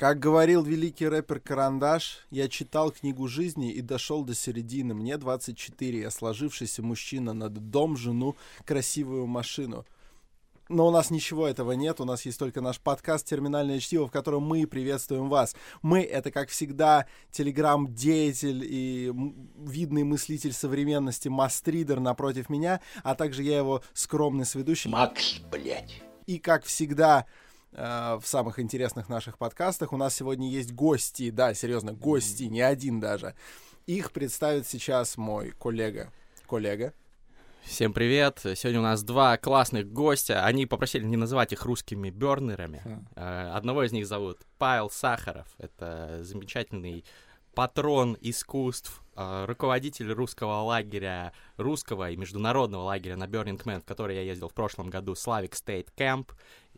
Как говорил великий рэпер Карандаш, я читал книгу жизни и дошел до середины. Мне 24, я сложившийся мужчина, над дом, жену, красивую машину. Но у нас ничего этого нет, у нас есть только наш подкаст «Терминальное чтиво», в котором мы приветствуем вас. Мы — это, как всегда, телеграм-деятель и видный мыслитель современности Мастридер напротив меня, а также я его скромный сведущий. Макс, блядь. И, как всегда, в самых интересных наших подкастах. У нас сегодня есть гости, да, серьезно, гости, не один даже. Их представит сейчас мой коллега. Коллега. Всем привет! Сегодня у нас два классных гостя. Они попросили не называть их русскими бернерами. А. Одного из них зовут Павел Сахаров. Это замечательный патрон искусств, э, руководитель русского лагеря, русского и международного лагеря на Burning Man, в который я ездил в прошлом году, Slavic State Camp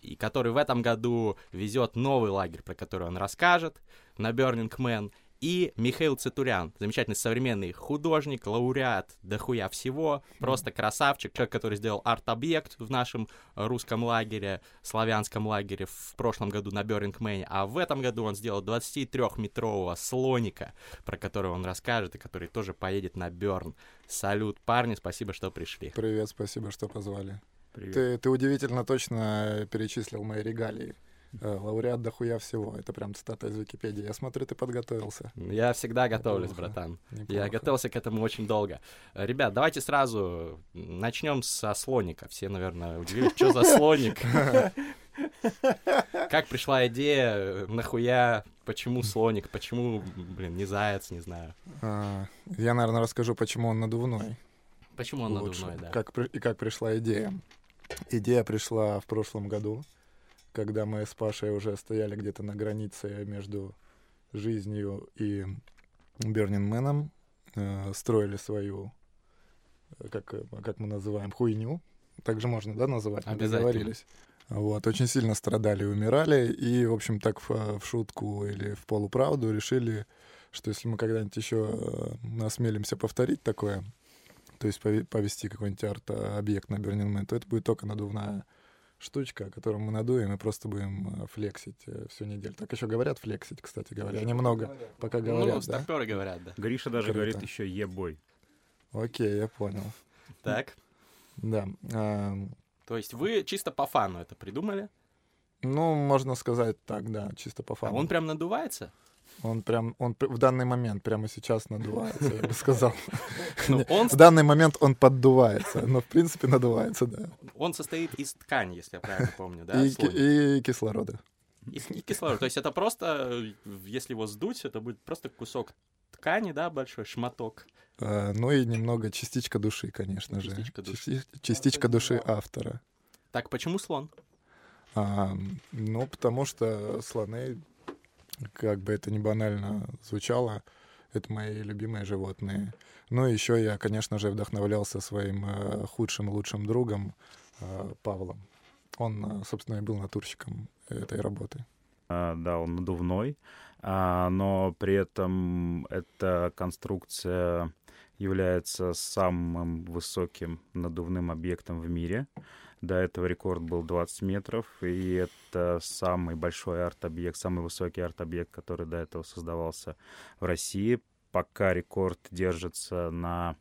и который в этом году везет новый лагерь, про который он расскажет, на Burning Man, и Михаил Цитурян, замечательный современный художник, лауреат дохуя всего, просто красавчик, человек, который сделал арт-объект в нашем русском лагере, славянском лагере в прошлом году на Burning Man, а в этом году он сделал 23-метрового слоника, про которого он расскажет и который тоже поедет на Берн. Салют, парни, спасибо, что пришли. Привет, спасибо, что позвали. Привет. Ты, ты удивительно точно перечислил мои регалии. Э, лауреат дохуя всего. Это прям цитата из Википедии. Я смотрю, ты подготовился. Я всегда готовлюсь, Неплохо. братан. Неплохо. Я готовился к этому очень долго. Ребят, давайте сразу начнем со слоника. Все, наверное, удивились, что за слоник. Как пришла идея, нахуя, почему слоник, почему, блин, не заяц, не знаю. А, я, наверное, расскажу, почему он надувной. Почему он надувной, да. Как, и как пришла идея. Идея пришла в прошлом году, когда мы с Пашей уже стояли где-то на границе между жизнью и Man, э, строили свою, э, как, как мы называем, хуйню. Также можно, да, называть? Мы договорились. Вот, очень сильно страдали и умирали, и, в общем, так в, в шутку или в полуправду решили, что если мы когда-нибудь еще э, осмелимся повторить такое, то есть повести какой-нибудь арт-объект на Burning Man, то это будет только надувная штучка, которую мы надуем и просто будем э, флексить э, всю неделю. Так еще говорят флексить, кстати говоря. Они много говорят. пока ну, говорят, ну, да? говорят, да. Гриша даже Круто. говорит еще ебой. Окей, я понял. Так. Да. А... То есть вы чисто по фану это придумали? Ну, можно сказать так, да, чисто по фану. А он прям надувается? Он прям, он в данный момент, прямо сейчас надувается, я бы сказал. Ну, он... В данный момент он поддувается, но в принципе надувается, да. Он состоит из ткани, если я правильно помню, да? И, и кислорода. И, и кислород. То есть это просто, если его сдуть, это будет просто кусок ткани, да, большой шматок. А, ну и немного частичка души, конечно частичка же. Души. Части, частичка души автора. Так, почему слон? А, ну, потому что слоны как бы это ни банально звучало, это мои любимые животные. Ну еще я, конечно же, вдохновлялся своим э, худшим лучшим другом э, Павлом. Он, э, собственно, и был натурщиком этой работы. А, да, он надувной, а, но при этом эта конструкция является самым высоким надувным объектом в мире. До этого рекорд был 20 метров, и это самый большой арт-объект, самый высокий арт-объект, который до этого создавался в России. Пока рекорд держится на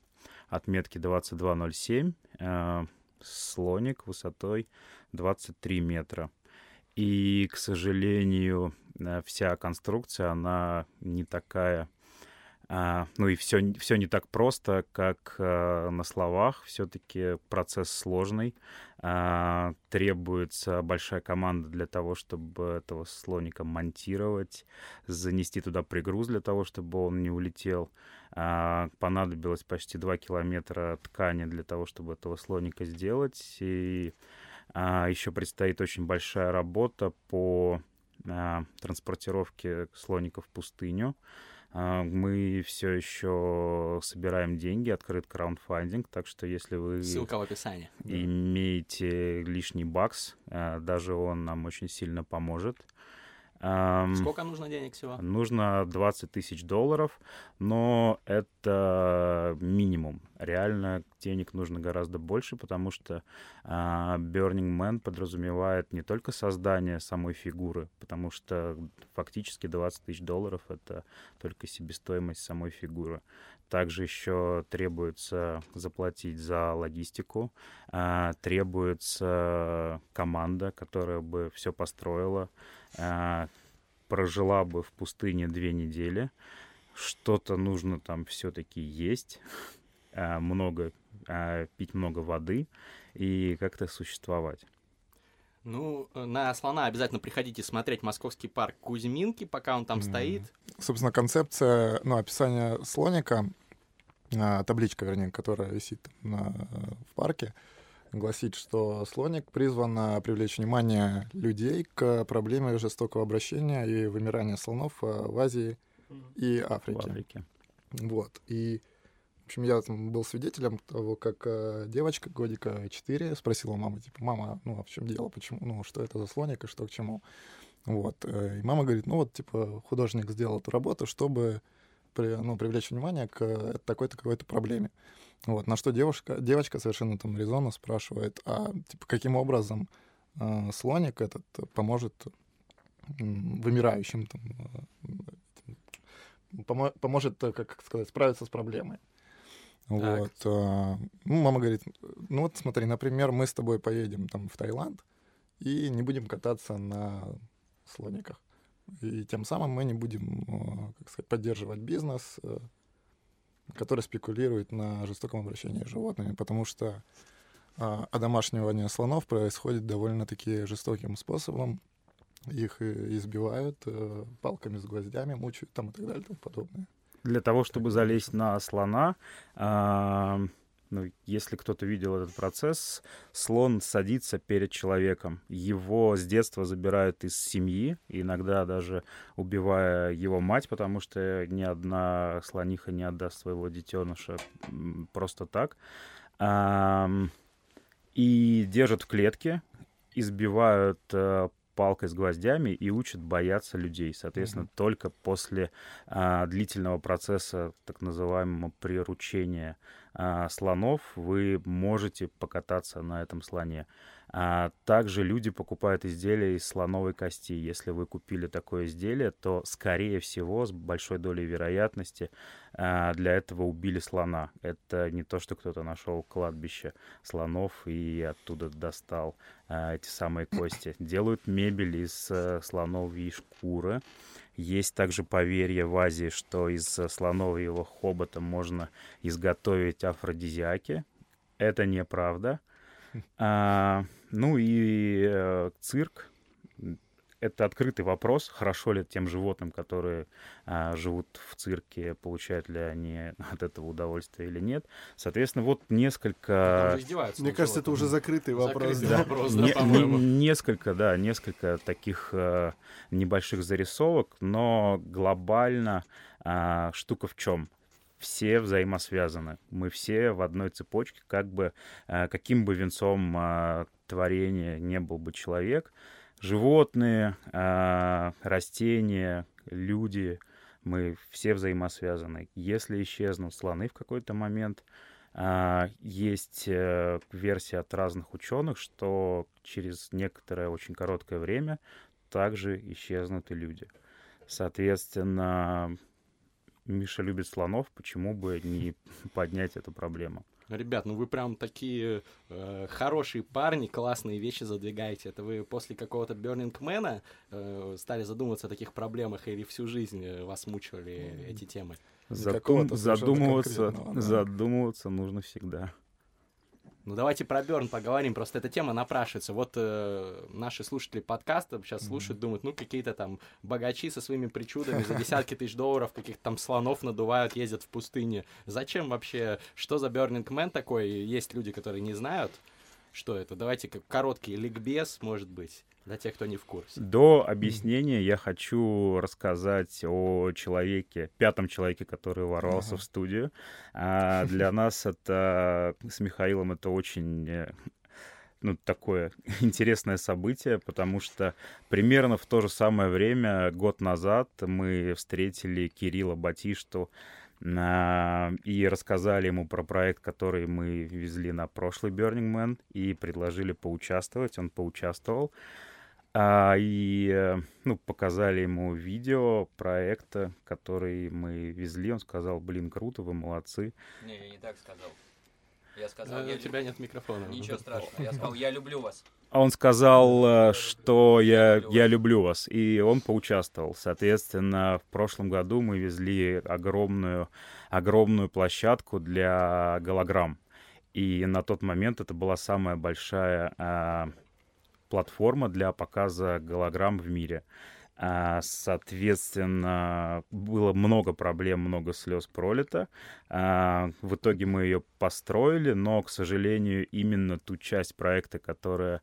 отметке 22.07, э, слоник высотой 23 метра. И, к сожалению, э, вся конструкция, она не такая ну и все, все не так просто, как а, на словах. Все-таки процесс сложный. А, требуется большая команда для того, чтобы этого слоника монтировать, занести туда пригруз для того, чтобы он не улетел. А, понадобилось почти 2 километра ткани для того, чтобы этого слоника сделать. И а, еще предстоит очень большая работа по а, транспортировке слоника в пустыню. А, мы все еще собираем деньги, открыт краундфандинг, так что если вы Ссылка в описании. имеете лишний бакс, а, даже он нам очень сильно поможет. Сколько нужно денег всего? Нужно 20 тысяч долларов, но это минимум. Реально денег нужно гораздо больше, потому что uh, Burning Man подразумевает не только создание самой фигуры, потому что фактически 20 тысяч долларов — это только себестоимость самой фигуры. Также еще требуется заплатить за логистику, uh, требуется команда, которая бы все построила, а, прожила бы в пустыне две недели, что-то нужно там все-таки есть, а, много, а, пить много воды и как-то существовать. Ну, на слона обязательно приходите смотреть Московский парк Кузьминки, пока он там mm. стоит. Собственно, концепция, ну, описание слоника, табличка, вернее, которая висит на, в парке, гласит, что слоник призван привлечь внимание людей к проблеме жестокого обращения и вымирания слонов э, в Азии и Африке. В Африке. Вот. И, общем, я там был свидетелем того, как э, девочка годика 4 спросила маму, типа, мама, ну, а в чем дело, почему, ну, что это за слоник и что к чему. Вот. Э, и мама говорит, ну, вот, типа, художник сделал эту работу, чтобы ну, привлечь внимание к такой-то какой-то проблеме. Вот, на что девушка, девочка совершенно там резонно спрашивает, а типа, каким образом э, слоник этот поможет вымирающим, там, э, помо поможет, как сказать, справиться с проблемой. Вот. Э, ну, мама говорит, ну вот смотри, например, мы с тобой поедем там в Таиланд и не будем кататься на слониках. И тем самым мы не будем, э, как сказать, поддерживать бизнес, э, который спекулирует на жестоком обращении с животными, потому что а, одомашнивание слонов происходит довольно-таки жестоким способом. Их избивают э, палками с гвоздями, мучают там и так далее и тому подобное. Для того, чтобы залезть на слона, а, ну, если кто-то видел этот процесс, слон садится перед человеком. Его с детства забирают из семьи, иногда даже убивая его мать, потому что ни одна слониха не отдаст своего детеныша просто так. И держат в клетке, избивают э, палкой с гвоздями и учат бояться людей. Соответственно, mm-hmm. только после а, длительного процесса так называемого приручения а, слонов вы можете покататься на этом слоне. А также люди покупают изделия из слоновой кости. Если вы купили такое изделие, то, скорее всего, с большой долей вероятности а, для этого убили слона. Это не то, что кто-то нашел кладбище слонов и оттуда достал а, эти самые кости. Делают мебель из а, слоновьей шкуры. Есть также поверье в Азии, что из слоновьего хобота можно изготовить афродизиаки. Это неправда. А, ну и э, цирк. Это открытый вопрос, хорошо ли тем животным, которые а, живут в цирке, получают ли они от этого удовольствие или нет. Соответственно, вот несколько... Мне кажется, это уже закрытый вопрос. Закрытый да. вопрос, да, по-моему. Несколько, да, несколько таких а, небольших зарисовок, но глобально а, штука в чем? Все взаимосвязаны. Мы все в одной цепочке, как бы э, каким бы венцом э, творения не был бы человек, животные, э, растения, люди, мы все взаимосвязаны. Если исчезнут слоны в какой-то момент, есть версия от разных ученых, что через некоторое очень короткое время также исчезнут и люди. Соответственно, Миша любит слонов, почему бы не поднять эту проблему? Ребят, ну вы прям такие э, хорошие парни, классные вещи задвигаете. Это вы после какого-то Burning Man э, стали задумываться о таких проблемах или всю жизнь э, вас мучили эти темы? Задум... Задумываться, да. задумываться нужно всегда. Ну давайте про Берн поговорим, просто эта тема напрашивается. Вот э, наши слушатели подкаста сейчас mm-hmm. слушают, думают, ну какие-то там богачи со своими причудами за десятки тысяч долларов каких-то там слонов надувают, ездят в пустыне. Зачем вообще? Что за Burning Man такой? Есть люди, которые не знают, что это. Давайте как короткий ликбез, может быть. Для тех, кто не в курсе. До объяснения я хочу рассказать о человеке, пятом человеке, который ворвался ага. в студию. А для нас это с Михаилом это очень э, ну, такое интересное событие, потому что примерно в то же самое время, год назад, мы встретили Кирилла Батишту а, и рассказали ему про проект, который мы везли на прошлый Burning Man, и предложили поучаствовать. Он поучаствовал. А, и э, ну, показали ему видео проекта, который мы везли. Он сказал, блин, круто, вы молодцы. Не, я не так сказал. Я сказал, А, я У тебя нет микрофона. Ничего страшного. Я сказал, я люблю вас. А Он сказал, э, что я, люблю я вас. люблю вас, и он поучаствовал. Соответственно, в прошлом году мы везли огромную, огромную площадку для голограмм. И на тот момент это была самая большая а, платформа для показа голограмм в мире. А, Соответственно, было много проблем, много слез пролито. А, В итоге мы ее построили, но, к сожалению, именно ту часть проекта, которая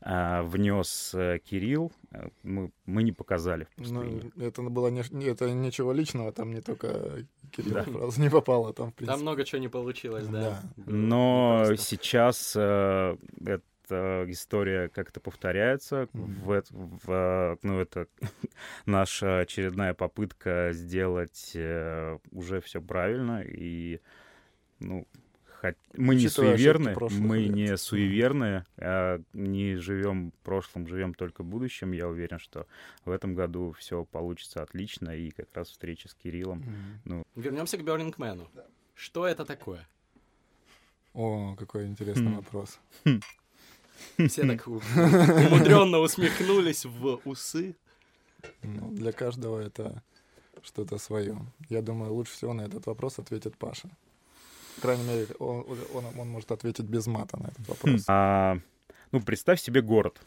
а, внес э, Кирилл, э, мы, мы не показали. Ну, это было не, это ничего личного, там не только Кирилл Да. фраза не попала, там, в принципе. Там много чего не получилось, да. Да. Но сейчас э, эта история как-то повторяется. Мгм. В, в, э, ну, это наша очередная попытка сделать э, уже все правильно. И ну, хот- мы не суеверны, мы лет. не суеверны, а не живем прошлым, живем только будущим. Я уверен, что в этом году все получится отлично. И как раз встреча с Кириллом. Мгм. Вернемся к Burning Man. Что это такое? О, какой интересный Хм. вопрос. Все так умудренно усмехнулись в усы. Ну, для каждого это что-то свое. Я думаю, лучше всего на этот вопрос ответит Паша. По крайней мере, он, он, он может ответить без мата на этот вопрос. А, ну, представь себе город,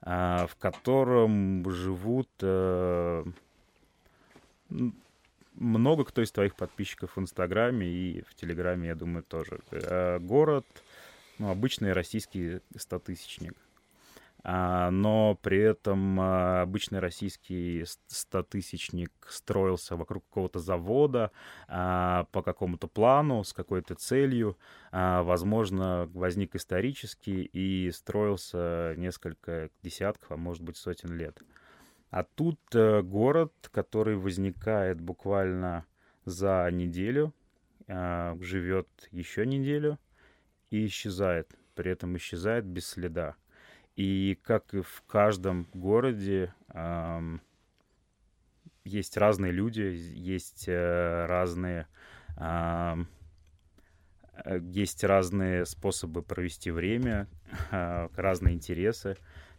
а, в котором живут м, много кто из твоих подписчиков в Инстаграме и в Телеграме, я думаю, тоже. Э, город, ну, обычный российский стотысячник. А, но при этом а, обычный российский стотысячник строился вокруг какого-то завода а, по какому-то плану, с какой-то целью, а, возможно, возник исторически и строился несколько десятков, а может быть сотен лет. А тут э, город, который возникает буквально за неделю, а, живет еще неделю и исчезает. При этом исчезает без следа. И как и в каждом городе, ам, есть разные люди, есть э, разные э, есть разные способы провести время, а, разные интересы.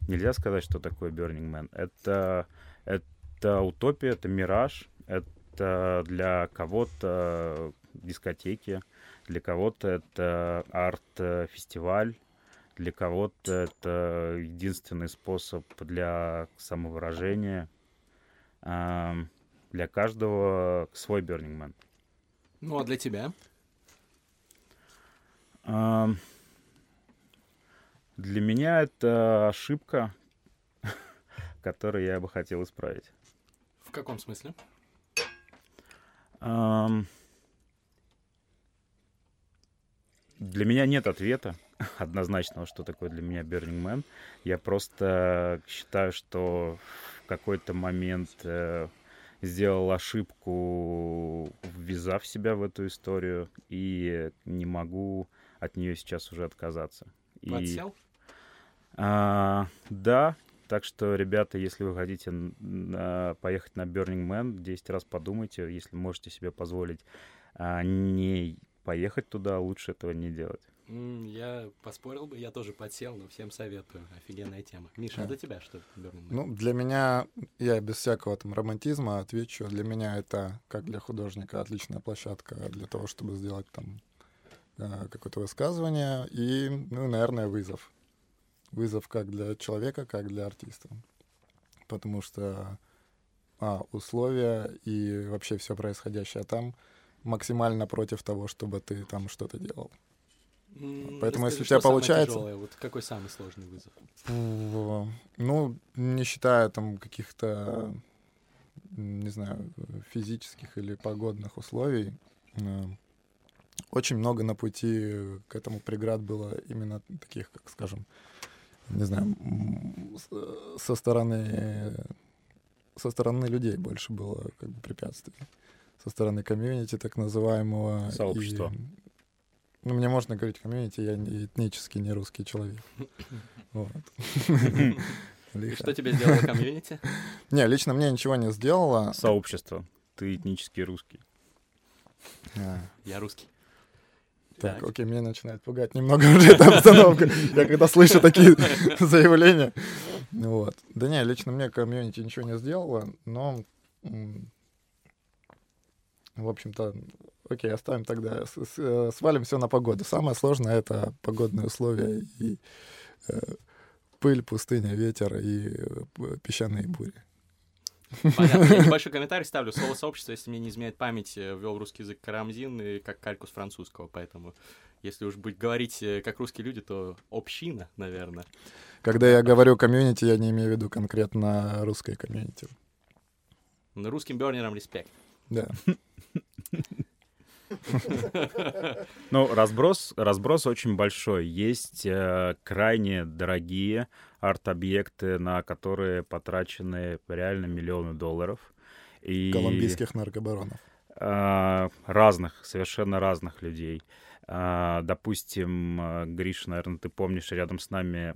Нельзя сказать, что такое Burning Man. Это, это утопия, это мираж, это для кого-то дискотеки, для кого-то это арт-фестиваль, для кого-то это единственный способ для самовыражения. Ам, Для каждого свой Burning Man. Ну, а для тебя? Ам, Для меня это ошибка, которую я бы хотел исправить. В каком смысле? Ам, Для меня нет ответа однозначного, что такое для меня Burning Man. Я просто считаю, что в какой-то момент э, сделал ошибку, ввязав себя в эту историю, и не могу от нее сейчас уже отказаться. И- Подсел? а, да, так что, ребята, если вы хотите на- поехать на Burning Man, 10 раз подумайте, если можете себе позволить а, не поехать туда, лучше этого не делать. М, Я поспорил бы, я тоже подсел, но всем советую. Офигенная тема. Миша, а для тебя что? Ну, для меня, я без всякого там романтизма отвечу, для меня это, как для художника, отличная площадка для того, чтобы сделать там э, какое-то высказывание и, ну, наверное, вызов. Вызов как для человека, как для артиста. Потому что а, условия и вообще все происходящее там максимально против того, чтобы ты там что-то делал. Поэтому, расскажи, если у тебя получается- тяжелое? Вот какой самый сложный вызов? Ну, не считая там каких-то, не знаю, физических или погодных условий, э, очень много на пути к этому преград было именно таких, как скажем, не знаю, со стороны со стороны людей больше было как бы препятствий. Со стороны комьюнити так называемого. Сообщества. И, ну, мне можно говорить комьюнити, я этнически не русский человек. Вот. И что тебе сделало комьюнити? Не, лично мне ничего не сделало. Сообщество. Ты этнически русский. А. Я русский. Так, так, окей, меня начинает пугать немного уже эта обстановка. Я когда слышу такие заявления. Вот. Да не, лично мне комьюнити ничего не сделала, но в общем-то, окей, оставим тогда, э, свалим все на погоду. Самое сложное — это погодные условия и э, пыль, пустыня, ветер и э, песчаные бури. Понятно. Я небольшой комментарий ставлю. Слово сообщество, если мне не изменяет память, ввел русский язык Карамзин и как кальку с французского. Поэтому, если уж быть говорить как русские люди, то община, наверное. Когда я говорю комьюнити, я не имею в виду конкретно русское комьюнити. Русским бернерам респект. Да. Ну, разброс, разброс очень большой. Есть э, крайне дорогие арт-объекты, на которые потрачены реально миллионы долларов. И, Колумбийских наркобаронов. Э, разных, совершенно разных людей. Uh, допустим, э, Гриш, наверное, ты помнишь, рядом с нами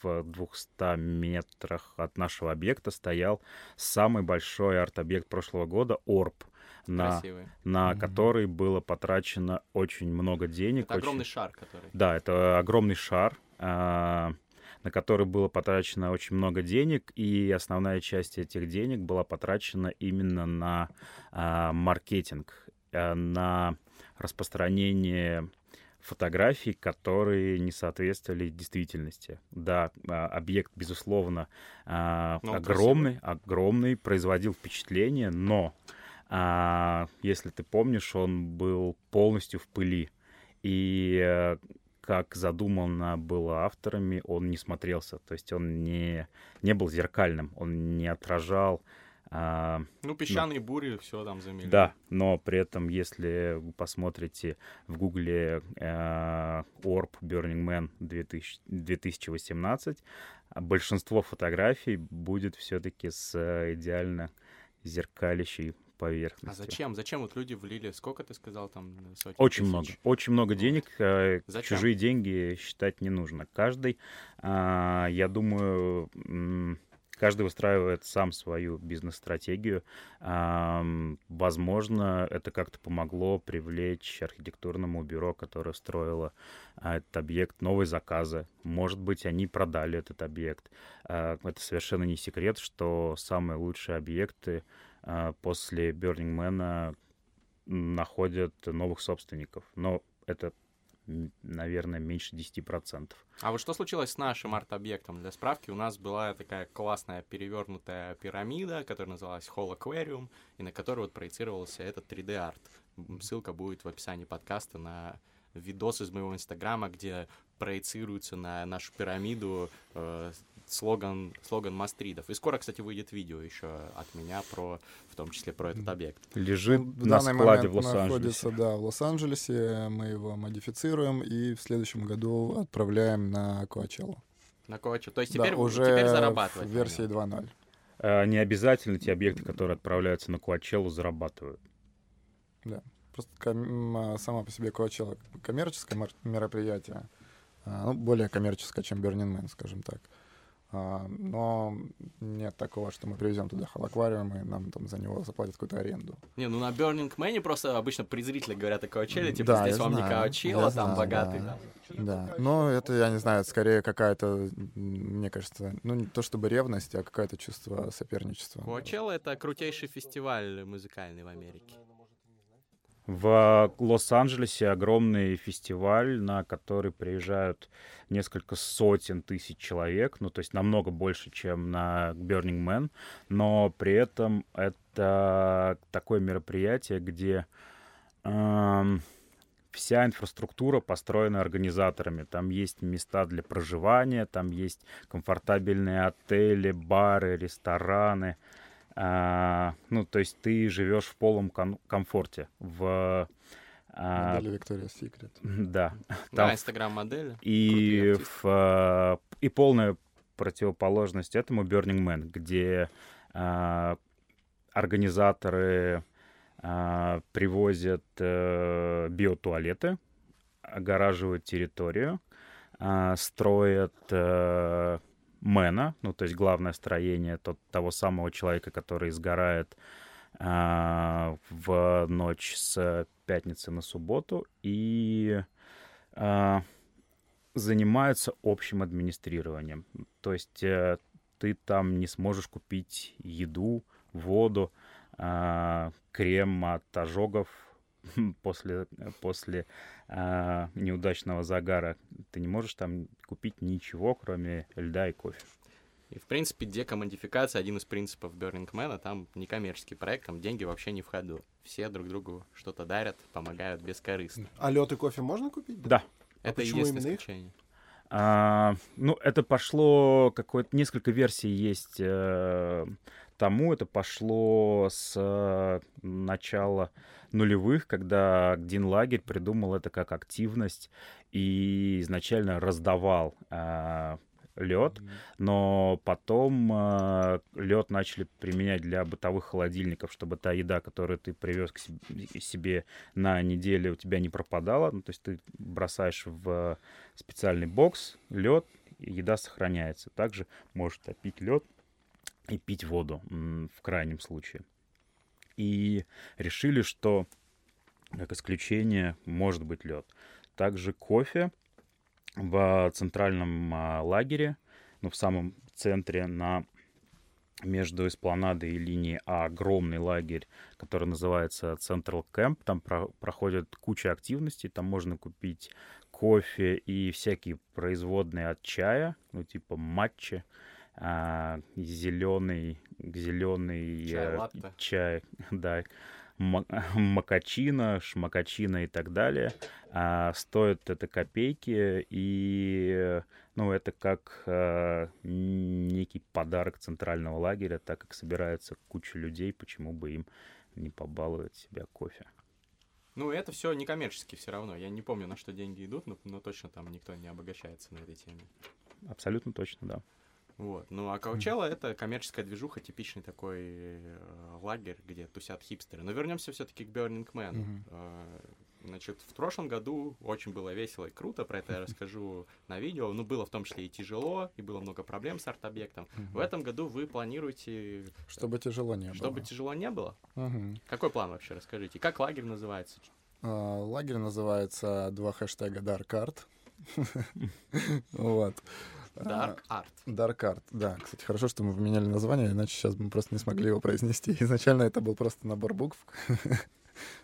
в 200 метрах от нашего объекта стоял самый большой арт-объект прошлого года — Орб на, на mm-hmm. который было потрачено очень много денег. Это очень... огромный шар, который. Да, это огромный шар, а, на который было потрачено очень много денег, и основная часть этих денег была потрачена именно на а, маркетинг, а, на распространение фотографий, которые не соответствовали действительности. Да, а, объект, безусловно, а, ну, огромный, красивый. огромный, производил впечатление, но а, если ты помнишь, он был полностью в пыли. И э, как задумано было авторами, он не смотрелся. То есть он не, не был зеркальным, он не отражал... А, ну, песчаные ну, бури, все там замели. Да, но при этом, если вы посмотрите в гугле э, Orb Burning Man 2000, 2018, большинство фотографий будет все-таки с э, идеально зеркалящей поверхности. А зачем? Зачем вот люди влили? Сколько ты сказал там? Сотни очень тысяч? много. Очень много денег. Э, зачем? Чужие деньги считать не нужно. Каждый, а, я думаю, каждый выстраивает сам свою бизнес-стратегию. Возможно, это как-то помогло привлечь архитектурному бюро, которое строило а, этот объект, новые заказы. Может быть, они продали этот объект. А, это совершенно не секрет, что самые лучшие объекты а, после Burning Man находят новых собственников. Но это, наверное, меньше 10%. А вот что случилось с нашим арт-объектом? Для справки, у нас была такая классная перевернутая пирамида, которая называлась Hall Aquarium, и на которой вот проецировался этот 3D-арт. Ссылка будет в описании подкаста на видос из моего инстаграма, где проецируется на нашу пирамиду э, слоган, слоган Мастридов. И скоро, кстати, выйдет видео еще от меня про, в том числе про этот объект. Лежит в на данный складе в Лос-Анджелесе. находится, да, в Лос-Анджелесе. Мы его модифицируем и в следующем году отправляем на Коачеллу. На Коачеллу. То есть теперь, да, уже теперь зарабатывать. в версии 2.0. А, не обязательно те объекты, которые отправляются на Коачеллу, зарабатывают. Да. Просто ком- а, сама по себе Коачелла коммерческое мероприятие. А, ну, более коммерческое, чем Burning Man, скажем так. Но нет такого, что мы привезем туда холоквариум, и нам там за него заплатят какую-то аренду. Не, ну на Burning Man просто обычно презрительно говорят о Коачелле, типа да, здесь вам знаю, не Коачелла, там знаю, богатый. Да. да, но это, я не знаю, это скорее какая-то, мне кажется, ну не то чтобы ревность, а какое-то чувство соперничества. Коачелла — это крутейший фестиваль музыкальный в Америке. В Лос-Анджелесе огромный фестиваль, на который приезжают несколько сотен тысяч человек, ну, то есть намного больше, чем на Burning Man, но при этом это такое мероприятие, где эм, вся инфраструктура построена организаторами. Там есть места для проживания, там есть комфортабельные отели, бары, рестораны, а, ну, то есть ты живешь в полном ком- комфорте. В А, Модель Victoria's Secret. да. Да, Там инстаграм-модели. и, в, а, и полная противоположность этому Burning Man, где а, организаторы а, привозят э, биотуалеты, огораживают территорию, а, строят э, мэна, ну то есть главное строение тот, того самого человека, который сгорает а, в ночь с пятницы на субботу и а, занимаются общим администрированием. То есть э, ты там не сможешь купить еду, воду, а, крем от ожогов после, после а, неудачного загара. Ты не можешь там купить ничего, кроме льда и кофе. И, в принципе, декомодификация один из принципов Burning Man, там некоммерческий проект, там деньги вообще не в ходу. Все друг другу что-то дарят, помогают бескорыстно. А лед и кофе можно купить? Да. А Это почему единственное исключение. А, ну, это пошло какое-то несколько версий есть э, тому. Это пошло с э, начала нулевых, когда один лагерь придумал это как активность и изначально раздавал лед, но потом лед начали применять для бытовых холодильников, чтобы та еда, которую ты привез к себе, на неделю, у тебя не пропадала. Ну, то есть ты бросаешь в специальный бокс лед, еда сохраняется. Также можешь топить лед и пить воду в крайнем случае. И решили, что как исключение может быть лед. Также кофе в центральном а, лагере, ну, в самом центре, на между эспланадой и линией А огромный лагерь, который называется Central Camp. Там про- проходит куча активностей. Там можно купить кофе и всякие производные от чая, ну, типа матчи, а, зеленый, зеленый Чай э, латте. чай, да, ма- макачино, шмакачино и так далее. А, стоит это копейки, и ну, это как э, некий подарок центрального лагеря, так как собирается куча людей, почему бы им не побаловать себя кофе. Ну, это все некоммерчески все равно. Я не помню, на что деньги идут, но, но точно там никто не обогащается на этой теме. Абсолютно точно, да. Вот. Ну, а Каучелла — это коммерческая движуха, типичный такой э, лагерь, где тусят хипстеры. Но вернемся все-таки к Burning Man. Мгм. Э, Значит, в прошлом году очень было весело и круто, про это я расскажу на видео. Ну, было в том числе и тяжело, и было много проблем с арт-объектом. В этом году вы планируете, Чтобы тяжело не было. чтобы тяжело не было? Мгм. Какой план вообще, расскажите? Как лагерь называется? А, Лагерь называется два хэштега Dark Art. Вот. Dark Art. Dark Art, да. Кстати, хорошо, что мы поменяли название, иначе сейчас бы мы просто не смогли его произнести. Изначально это был просто набор букв.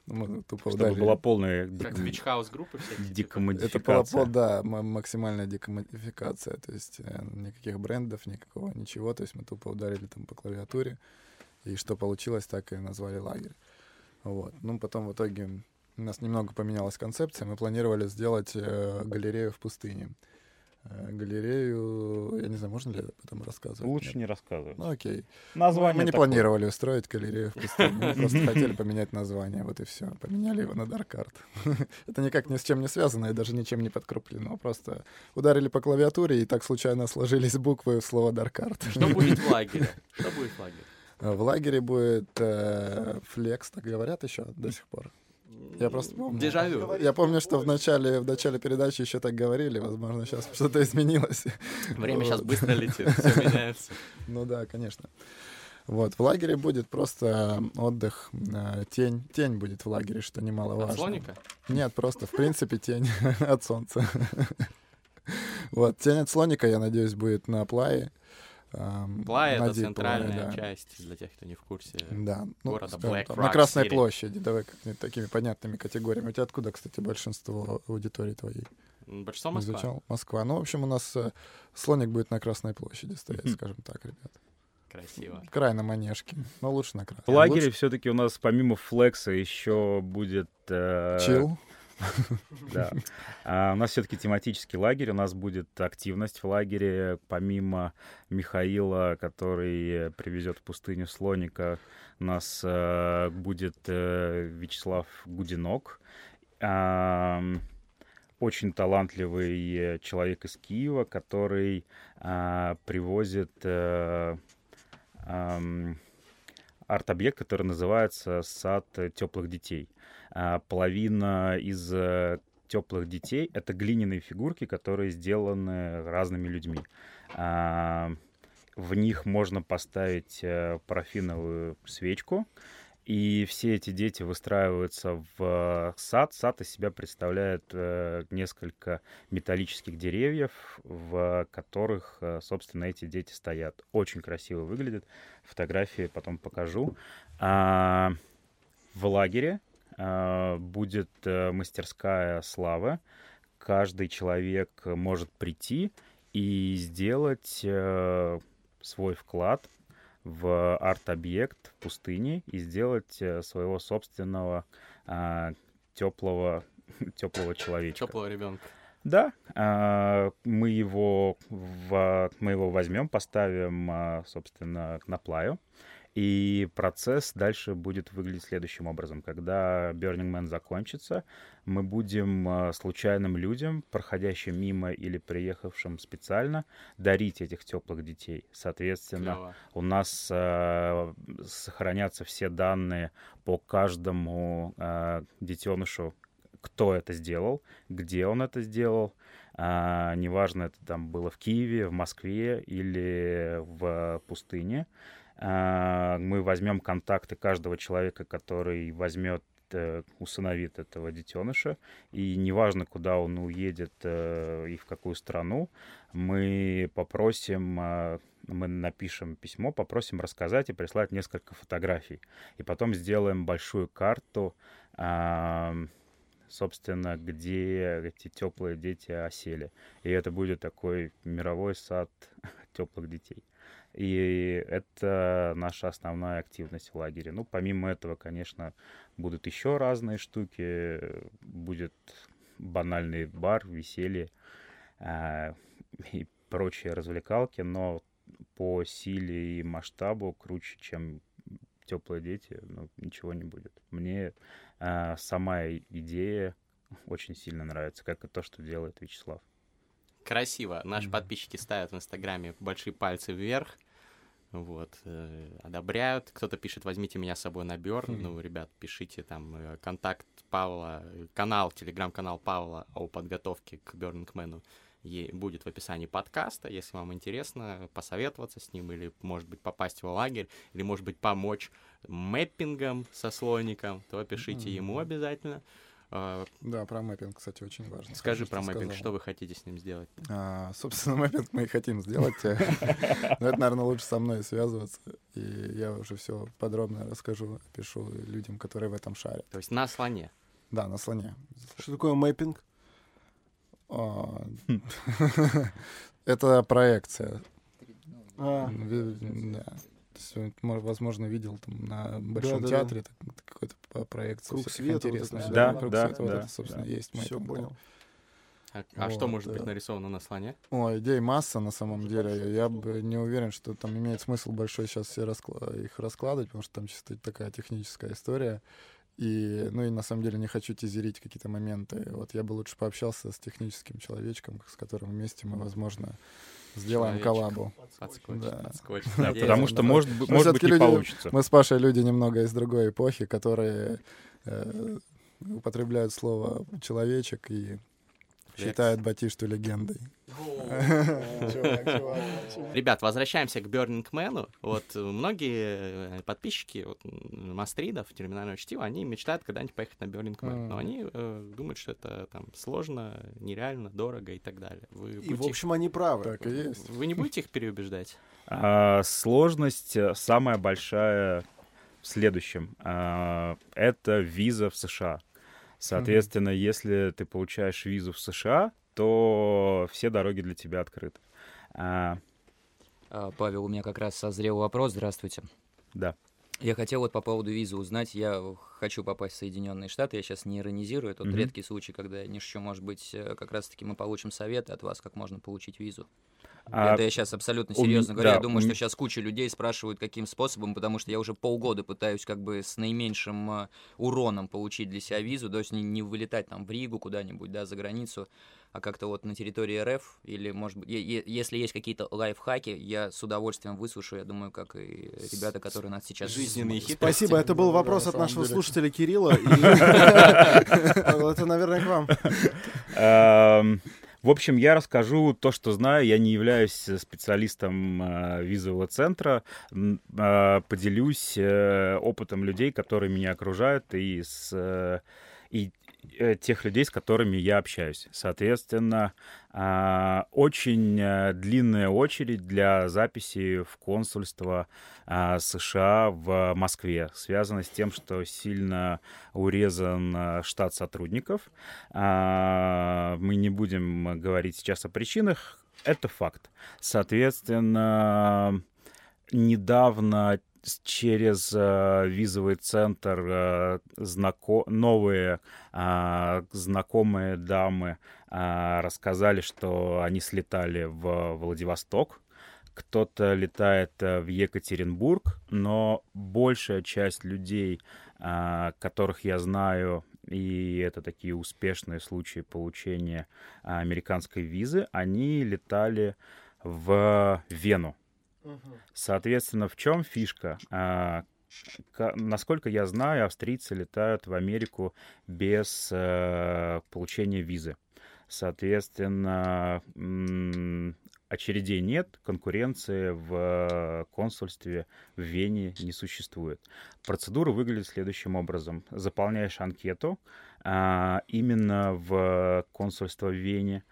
Ну, мы тупо Чтобы ударили. была полная Как в бичхаус группы всякие. типа. Это была, декомодификация. да, максимальная декомодификация. То есть э, никаких брендов, никакого ничего. То есть мы тупо ударили там по клавиатуре. И что получилось, так и назвали лагерь. Вот. Ну, потом в итоге у нас немного поменялась концепция. Мы планировали сделать э, галерею в пустыне. Э, галерею, я не знаю, можно ли об этом рассказывать? Лучше Нет? не рассказывать. Ну, окей. Название мы не такое. планировали устроить галерею в пустыне. Мы просто хотели поменять название, вот и все. Поменяли его на Art. Это никак ни с чем не связано и даже ничем не подкреплено. Просто ударили по клавиатуре, и так случайно сложились буквы в слово Art. Что будет в лагере? Что будет в лагере? В лагере будет э, флекс, так говорят еще до сих пор. Я просто помню. Дежавю. Я помню, что в начале, в начале передачи еще так говорили. Возможно, сейчас что-то изменилось. Время сейчас быстро летит, все меняется. Ну да, конечно. Вот, в лагере будет просто отдых, э, тень. Тень будет в лагере, что немаловажно. От слоника? Нет, просто, в принципе, тень от солнца. Вот, тень от слоника, я надеюсь, будет на плае. Плая — на это центральная Play, да. часть, для тех, кто не в курсе. Да, ну, города Black Rock на Красной City. площади, давай такими понятными категориями. У тебя откуда, кстати, большинство аудитории твоей Большинство Москва. изучал? Москва. Ну, в общем, у нас э, слоник будет на Красной площади стоять, скажем так, ребят. Красиво. Край на манежке, но лучше на В Красной. лагере Лучше все-таки у нас помимо флекса еще будет... э, Чил. Да. А у нас все-таки тематический лагерь, у нас будет активность в лагере, помимо Михаила, который привезет в пустыню слоника, у нас э, будет э, Вячеслав Гудинок, ам, очень талантливый человек из Киева, который а, привозит ам, арт-объект, который называется «Сад теплых детей». А, половина из э, теплых детей — это глиняные фигурки, которые сделаны разными людьми. А, в них можно поставить э, парафиновую свечку, и все эти дети выстраиваются в сад. Сад из себя представляет э, несколько металлических деревьев, в которых, э, собственно, эти дети стоят. Очень красиво выглядит. Фотографии потом покажу. А, в лагере будет э, мастерская славы. Каждый человек может прийти и сделать э, свой вклад в арт-объект в пустыне и сделать э, своего собственного а, теплого, теплого человечка. Теплого ребенка. Да, а, мы его, в, мы его возьмем, поставим, а, собственно, на плаю. И процесс дальше будет выглядеть следующим образом. Когда Burning Man закончится, мы будем а, случайным людям, проходящим мимо или приехавшим специально, дарить этих теплых детей. Соответственно, Клево. у нас э, сохранятся все данные по каждому э, детенышу, кто это сделал, где он это сделал. А, неважно, это там было в Киеве, в Москве или в пустыне. А, мы возьмем контакты каждого человека, который возьмет э, усыновит этого детеныша, и неважно, куда он уедет э, и в какую страну, мы попросим, э, мы напишем письмо, попросим рассказать и прислать несколько фотографий. И потом сделаем большую карту, а, собственно, где эти теплые дети осели. И это будет такой мировой сад теплых детей. И это наша основная активность в лагере. Ну, помимо этого, конечно, будут еще разные штуки. Будет банальный бар, веселье а, и прочие развлекалки, но по силе и масштабу круче, чем теплые дети, ну, ничего не будет. Мне а, сама идея очень сильно нравится, как и то, что делает Вячеслав. Красиво. Наши Мгм. подписчики ставят в Инстаграме большие пальцы вверх. Вот, э, одобряют. Кто-то пишет, возьмите меня с собой на. Мгм. Ну, ребят, пишите там э, контакт Павла, э, канал, телеграм-канал Павла о подготовке к Бёрнингмену будет в описании подкаста, если вам интересно посоветоваться с ним, или, может быть, попасть в лагерь, или, может быть, помочь мэппингом со слоником, то пишите Мгм. ему обязательно. А, Да, про мэппинг, кстати, очень важно. Скажи Хорошо, про ты мэппинг, сказал. что вы хотите с ним сделать? А, собственно, мэппинг мы и хотим сделать. Но это, наверное, лучше со мной связываться. И я уже все подробно расскажу, опишу людям, которые в этом шарят. То есть на слоне. Да, на слоне. Что такое мэппинг? А, Это проекция. А, возможно, видел там на Большом театре какой-то по- проекция Круг света, вот интересных. всё. Да, круг да, света, вот да, это, собственно, да. есть все да. понял. А, а что Вот, может быть да. нарисовано на слоне? О, идей масса на самом деле. Я бы не уверен, что там имеет смысл большой сейчас все раскла- их раскладывать, потому что там чисто такая техническая история. И, ну и на самом деле не хочу тизерить какие-то моменты. Вот я бы лучше пообщался с техническим человечком, с которым вместе мы, возможно, сделаем коллабу. Подскочит, Да. подскочит. Да, Надеюсь, потому что может, быть- может быть не люди- получится. Мы с Пашей люди немного из другой эпохи, которые э, употребляют слово «человечек» и. Считают Батишту легендой. Ребят, возвращаемся к Burning Man. Вот э, многие э, подписчики вот, Мастридов, терминального чтива, они мечтают когда-нибудь поехать на Burning Man. Но они э, думают, что это там сложно, нереально, дорого и так далее. Вы, И, в их- общем, они правы. Так и есть. вы не будете их переубеждать? А, сложность самая большая в следующем. А, это виза в США. Соответственно, если ты получаешь визу в США, то все дороги для тебя открыты. А, А, Павел, у меня как раз созрел вопрос. Здравствуйте. да. Я хотел вот по поводу визы узнать. Я хочу попасть в Соединенные Штаты, я сейчас не иронизирую, это Мгм. редкий случай, когда я не шучу, может быть, э, как раз-таки мы получим советы от вас, как можно получить визу. А, это я сейчас абсолютно у серьезно говорю. да, я думаю, у что сейчас куча людей спрашивают, каким способом, потому что я уже полгода пытаюсь как бы с наименьшим э, уроном получить для себя визу, то есть не, не вылетать там в Ригу куда-нибудь, да, за границу, а как-то вот на территории РФ, или, может быть, если есть какие-то лайфхаки, я с удовольствием выслушаю, я думаю, как и ребята, которые нас сейчас... Жизненные хитрости. Спасибо, это был Да, вопрос на от нашего деле. слушателя Кирилла. и- Павел, Это, наверное, к вам. Эм, В общем, я расскажу то, что знаю. Я не являюсь э, специалистом э, визового центра. Э, Поделюсь э, опытом людей, которые меня окружают, и, с, и тех людей, с которыми я общаюсь. Соответственно, а, очень э, длинная очередь для записи в консульство а, США в Москве, связана с тем, что сильно урезан э, штат сотрудников. А, Мы не будем говорить сейчас о причинах. Это факт. Соответственно, недавно через э, визовый центр э, знако- новые а, знакомые дамы а, рассказали, что они слетали в Владивосток. Кто-то летает э, в Екатеринбург, но большая часть людей, а, которых я знаю, и это такие успешные случаи получения американской визы, они летали в Вену. Соответственно, в чем фишка? А, Насколько я знаю, австрийцы летают в Америку без э, получения визы. Соответственно, очередей нет, конкуренции в консульстве в Вене не существует. Процедура выглядит следующим образом. Заполняешь анкету а, именно в консульство в Вене,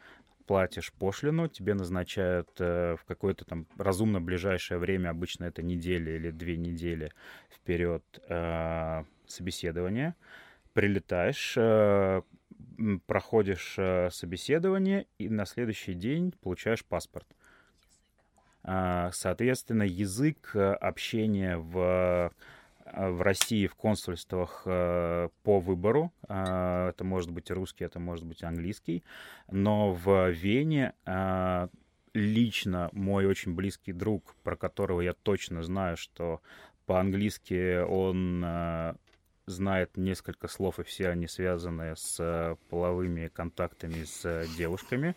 платишь пошлину, тебе назначают э, в какое-то там разумно ближайшее время, обычно это неделя или две недели вперед, э, собеседование. Прилетаешь, э, проходишь э, собеседование и на следующий день получаешь паспорт. А, Соответственно, язык э, общения в, э, в России в консульствах э, по выбору. а, Это может быть русский, это может быть английский. Но в Вене лично мой очень близкий друг, про которого я точно знаю, что по-английски он знает несколько слов, и все они связаны с э, половыми контактами с э, девушками,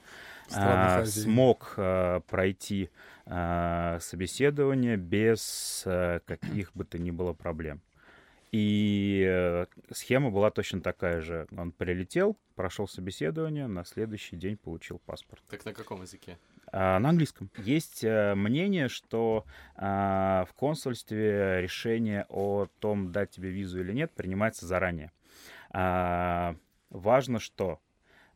а, смог а, пройти собеседование без а, каких бы то ни было проблем. И э, схема была точно такая же. Он прилетел, прошел собеседование, на следующий день получил паспорт. Так на каком языке? А, на английском. Есть э, мнение, что а, в консульстве решение о том, дать тебе визу или нет, принимается заранее. А, важно, что а,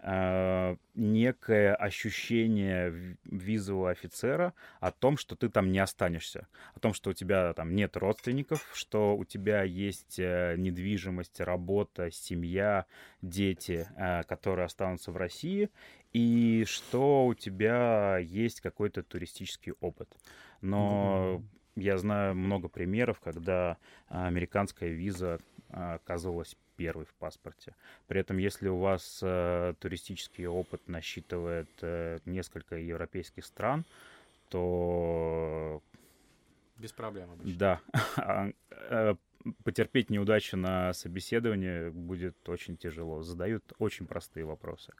некое ощущение визового офицера о том, что ты там не останешься, о том, что у тебя там нет родственников, что у тебя есть э, недвижимость, работа, семья, дети, э, которые останутся в России, и что у тебя есть какой-то туристический опыт. Но я знаю много примеров, когда американская виза оказывалась первой в паспорте. При этом, если у вас э, туристический опыт насчитывает э, несколько европейских стран, то Без проблем обычно. да, а, э, потерпеть неудачу на собеседовании будет очень тяжело. Задают очень простые вопросы.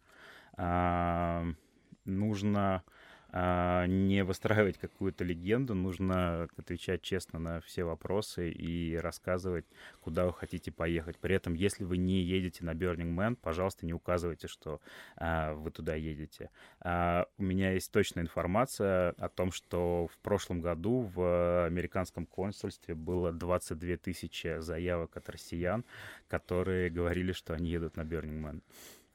Нужно не выстраивать какую-то легенду, нужно отвечать честно на все вопросы и рассказывать, куда вы хотите поехать. При этом, если вы не едете на Burning Man, пожалуйста, не указывайте, что а, вы туда едете. А, у меня есть точная информация о том, что в прошлом году в американском консульстве было 22 тысячи заявок от россиян, которые говорили, что они едут на Burning Man.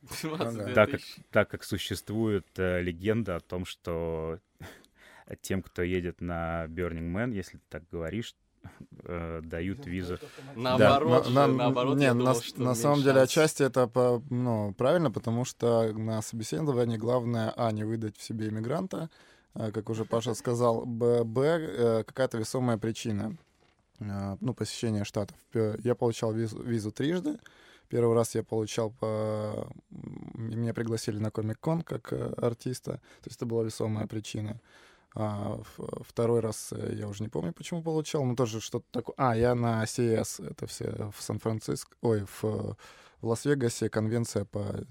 22 Так как, так как существует э, легенда о том, что тем, кто едет на Burning Man, если ты так говоришь, э, дают визу. Наоборот, На- же, на- наоборот, не, я на, думал, что на самом деле шанс. отчасти это по- ну, правильно, потому что на собеседовании главное, а, не выдать в себе иммигранта, а, как уже Паша сказал, б, б, э, какая-то весомая причина. э, ну, посещение штатов. Я получал визу, визу трижды. Первый раз я получал по... Меня пригласили на Комик-кон как э, артиста, то есть это была весомая причина. А второй раз э, я уже не помню, почему получал, но тоже что-то такое. А, я на CES, это все в Сан-Франциско, ой, в, в Лас-Вегасе конвенция по э,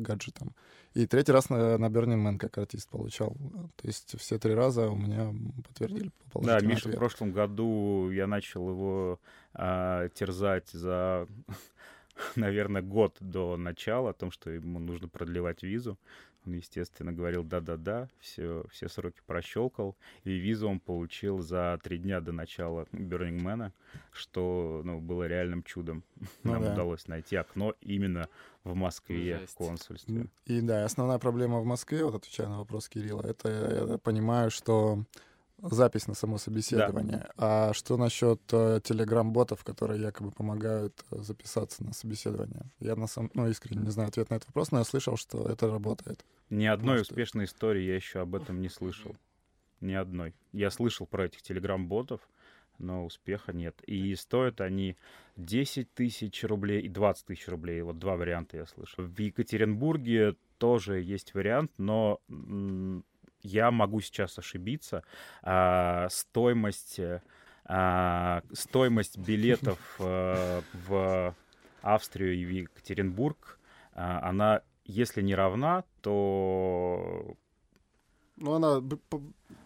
гаджетам. И третий раз на, на Burning Man как артист получал. То есть все три раза у меня подтвердили по Да, Миша в ответ. прошлом году я начал его а, терзать за, наверное, год до начала о том, что ему нужно продлевать визу. Он, естественно, говорил да-да-да, все, все сроки прощелкал. И визу он получил за три дня до начала Man, что ну, было реальным чудом. Ну Нам да. удалось найти окно именно в Москве Жесть. в консульстве. И да, основная проблема в Москве, вот отвечая на вопрос Кирилла, это я понимаю, что запись на само собеседование. А что насчет э, телеграм-ботов, которые якобы помогают э, записаться на собеседование? Я на самом, ну, искренне не знаю ответ на этот вопрос, но я слышал, что это работает. Ни одной Может, успешной истории я еще об этом не слышал. Ни одной. Я слышал про этих телеграм-ботов, но успеха нет. И стоят они 10 тысяч рублей и 20 тысяч рублей. Вот два варианта я слышал. В Екатеринбурге тоже есть вариант, но я могу сейчас ошибиться. А, стоимость, а, стоимость билетов э, в Австрию и в Екатеринбург, а, она, если не равна, то Ну, она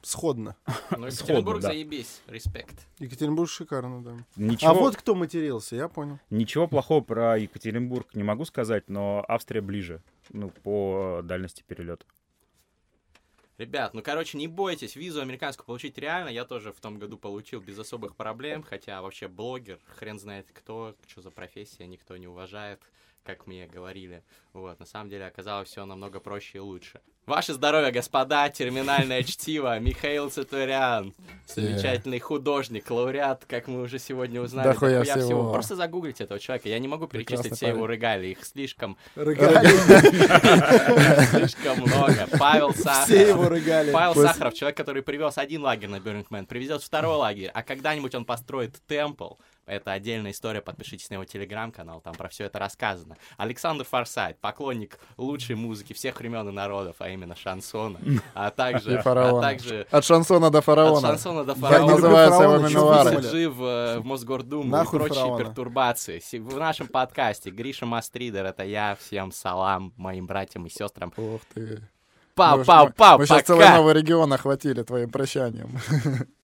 сходна. Ну, Екатеринбург, да. заебись. Респект. Екатеринбург шикарно, да. ничего, А вот кто матерился, я понял. ничего плохого про Екатеринбург не могу сказать, но Австрия ближе, ну, по дальности перелета. Ребят, ну, короче, не бойтесь, визу американскую получить реально. Я тоже в том году получил без особых проблем, хотя вообще блогер, хрен знает кто, что за профессия, никто не уважает, как мне говорили. Вот, на самом деле оказалось все намного проще и лучше. Ваше здоровье, господа, терминальное чтиво, Михаил Цитурян, замечательный художник, лауреат, как мы уже сегодня узнали. Дохуя дохуя всего. Просто загуглите этого человека, я не могу перечислить все его регалии, их слишком, слишком много. Павел Сахаров. Все его рыгали. Павел Сахаров, человек, который привез один лагерь на Man, привезет второй лагерь, а когда-нибудь он построит темпл. Это отдельная история, подпишитесь на его телеграм-канал, там про все это рассказано. Александр Форсайт, поклонник лучшей музыки всех времен и народов, а именно шансона, а также, И а также От шансона до от фараона. шансона до фараона. называются его мемуары? э, в Мосгордуму Нахуй и прочие фараона. пертурбации. В нашем подкасте Гриша Мастридер, это я, всем салам, моим братьям и сестрам. Ух ты. Пау, Мы- пау, мы- пау, Мы сейчас целый пока! новый регион охватили твоим прощанием.